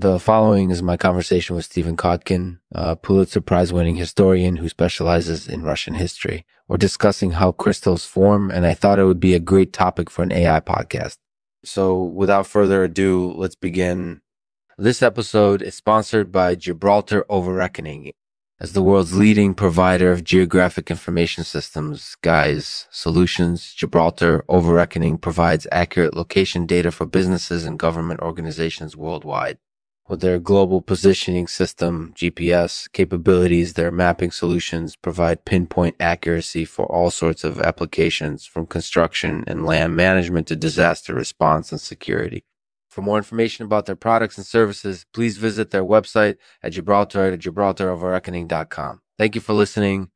The following is my conversation with Stephen Kotkin, a Pulitzer Prize winning historian who specializes in Russian history. We're discussing how crystals form, and I thought it would be a great topic for an AI podcast. So, without further ado, let's begin. This episode is sponsored by Gibraltar Overreckoning. As the world's leading provider of geographic information systems, GIS solutions, Gibraltar Overreckoning provides accurate location data for businesses and government organizations worldwide. With their global positioning system, GPS capabilities, their mapping solutions provide pinpoint accuracy for all sorts of applications from construction and land management to disaster response and security. For more information about their products and services, please visit their website at Gibraltar at gibraltaroverreckoning.com. Thank you for listening.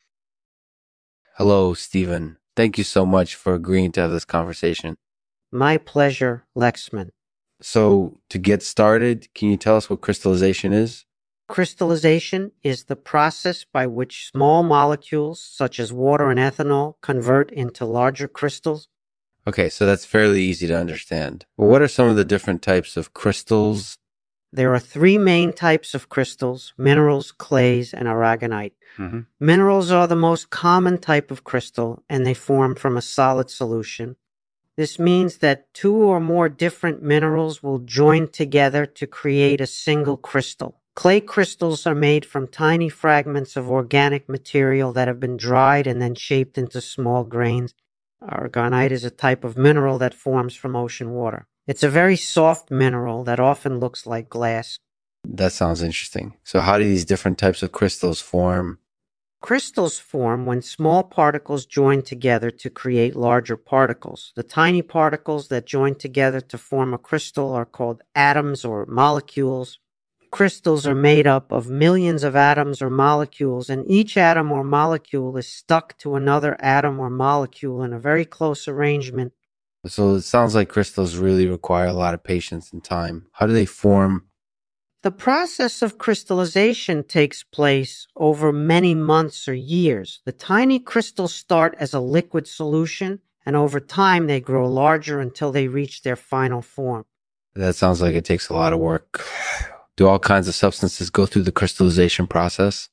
Hello, Stephen. Thank you so much for agreeing to have this conversation. My pleasure, Lexman. So, to get started, can you tell us what crystallization is? Crystallization is the process by which small molecules, such as water and ethanol, convert into larger crystals Okay, so that's fairly easy to understand. Well, what are some of the different types of crystals? There are three main types of crystals minerals, clays, and aragonite. Mm-hmm. Minerals are the most common type of crystal, and they form from a solid solution. This means that two or more different minerals will join together to create a single crystal. Clay crystals are made from tiny fragments of organic material that have been dried and then shaped into small grains. Aragonite is a type of mineral that forms from ocean water. It's a very soft mineral that often looks like glass. That sounds interesting. So, how do these different types of crystals form? Crystals form when small particles join together to create larger particles. The tiny particles that join together to form a crystal are called atoms or molecules crystals are made up of millions of atoms or molecules, and each atom or molecule is stuck to another atom or molecule in a very close arrangement. So it sounds like crystals really require a lot of patience and time. How do they form? The process of crystallization takes place over many months or years. The tiny crystals start as a liquid solution, and over time they grow larger until they reach their final form. That sounds like it takes a lot of work. Do all kinds of substances go through the crystallization process?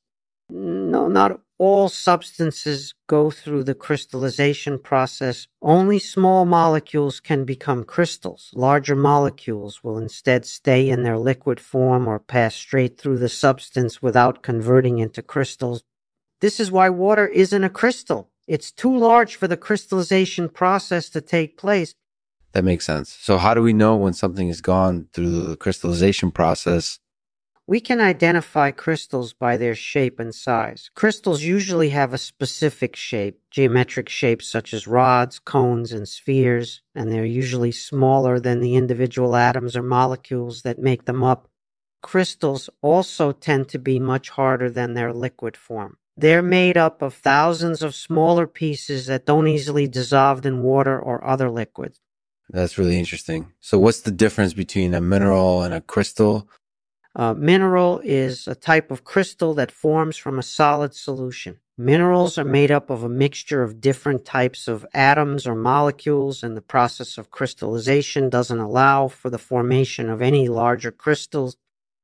No, not all substances go through the crystallization process. Only small molecules can become crystals. Larger molecules will instead stay in their liquid form or pass straight through the substance without converting into crystals. This is why water isn't a crystal. It's too large for the crystallization process to take place. That makes sense. So, how do we know when something has gone through the crystallization process? We can identify crystals by their shape and size. Crystals usually have a specific shape, geometric shapes such as rods, cones, and spheres, and they're usually smaller than the individual atoms or molecules that make them up. Crystals also tend to be much harder than their liquid form. They're made up of thousands of smaller pieces that don't easily dissolve in water or other liquids. That's really interesting. So, what's the difference between a mineral and a crystal? A mineral is a type of crystal that forms from a solid solution. Minerals are made up of a mixture of different types of atoms or molecules, and the process of crystallization doesn't allow for the formation of any larger crystals.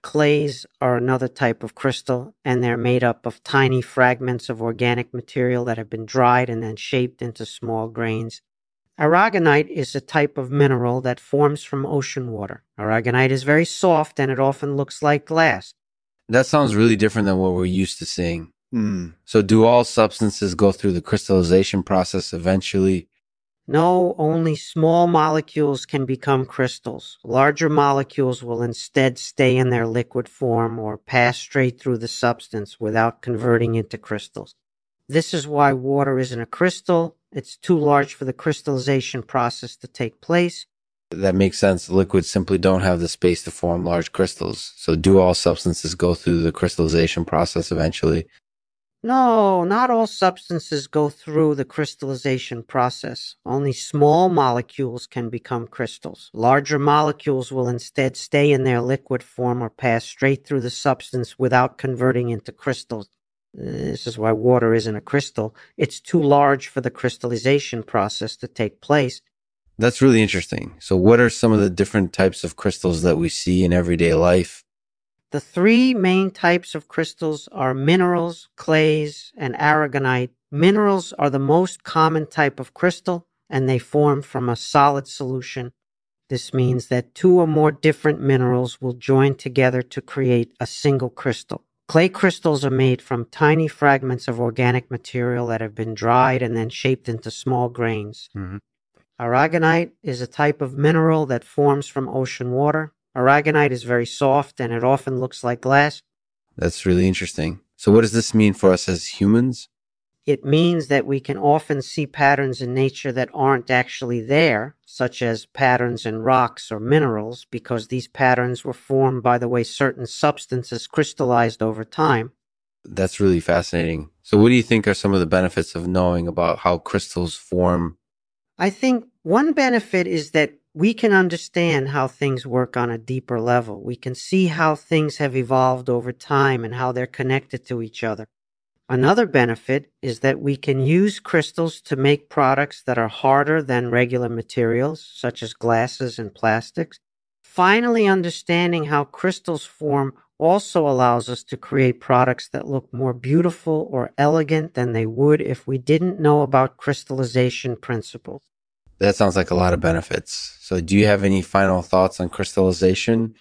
Clays are another type of crystal, and they're made up of tiny fragments of organic material that have been dried and then shaped into small grains. Aragonite is a type of mineral that forms from ocean water. Aragonite is very soft and it often looks like glass. That sounds really different than what we're used to seeing. Mm. So, do all substances go through the crystallization process eventually? No, only small molecules can become crystals. Larger molecules will instead stay in their liquid form or pass straight through the substance without converting into crystals. This is why water isn't a crystal it's too large for the crystallization process to take place. That makes sense. Liquids simply don't have the space to form large crystals. So, do all substances go through the crystallization process eventually? No, not all substances go through the crystallization process. Only small molecules can become crystals. Larger molecules will instead stay in their liquid form or pass straight through the substance without converting into crystals. This is why water isn't a crystal. It's too large for the crystallization process to take place. That's really interesting. So, what are some of the different types of crystals that we see in everyday life? The three main types of crystals are minerals, clays, and aragonite. Minerals are the most common type of crystal, and they form from a solid solution. This means that two or more different minerals will join together to create a single crystal. Clay crystals are made from tiny fragments of organic material that have been dried and then shaped into small grains. Mhm. Aragonite is a type of mineral that forms from ocean water. Aragonite is very soft and it often looks like glass. That's really interesting. So, what does this mean for us as humans? It means that we can often see patterns in nature that aren't actually there, such as patterns in rocks or minerals, because these patterns were formed by the way certain substances crystallized over time. That's really fascinating. So, what do you think are some of the benefits of knowing about how crystals form? I think one benefit is that we can understand how things work on a deeper level. We can see how things have evolved over time and how they're connected to each other. Another benefit is that we can use crystals to make products that are harder than regular materials, such as glasses and plastics. Finally, understanding how crystals form also allows us to create products that look more beautiful or elegant than they would if we didn't know about crystallization principles. That sounds like a lot of benefits. So, do you have any final thoughts on crystallization?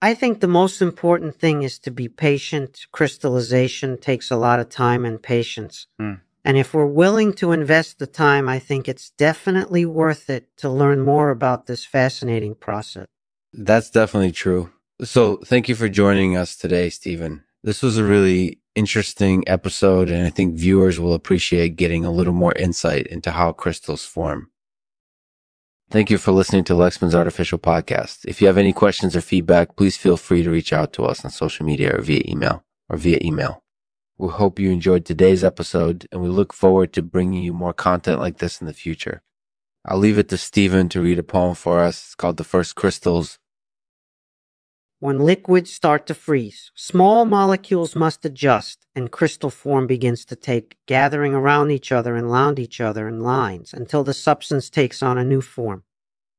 I think the most important thing is to be patient. Crystallization takes a lot of time and patience. Hmm. And if we're willing to invest the time, I think it's definitely worth it to learn more about this fascinating process. That's definitely true. So, thank you for joining us today, Stephen. This was a really interesting episode, and I think viewers will appreciate getting a little more insight into how crystals form. Thank you for listening to Lexman's Artificial Podcast. If you have any questions or feedback, please feel free to reach out to us on social media or via email or via email. We hope you enjoyed today's episode and we look forward to bringing you more content like this in the future. I'll leave it to Stephen to read a poem for us. It's called The First Crystals. When liquids start to freeze, small molecules must adjust and crystal form begins to take, gathering around each other and round each other in lines until the substance takes on a new form.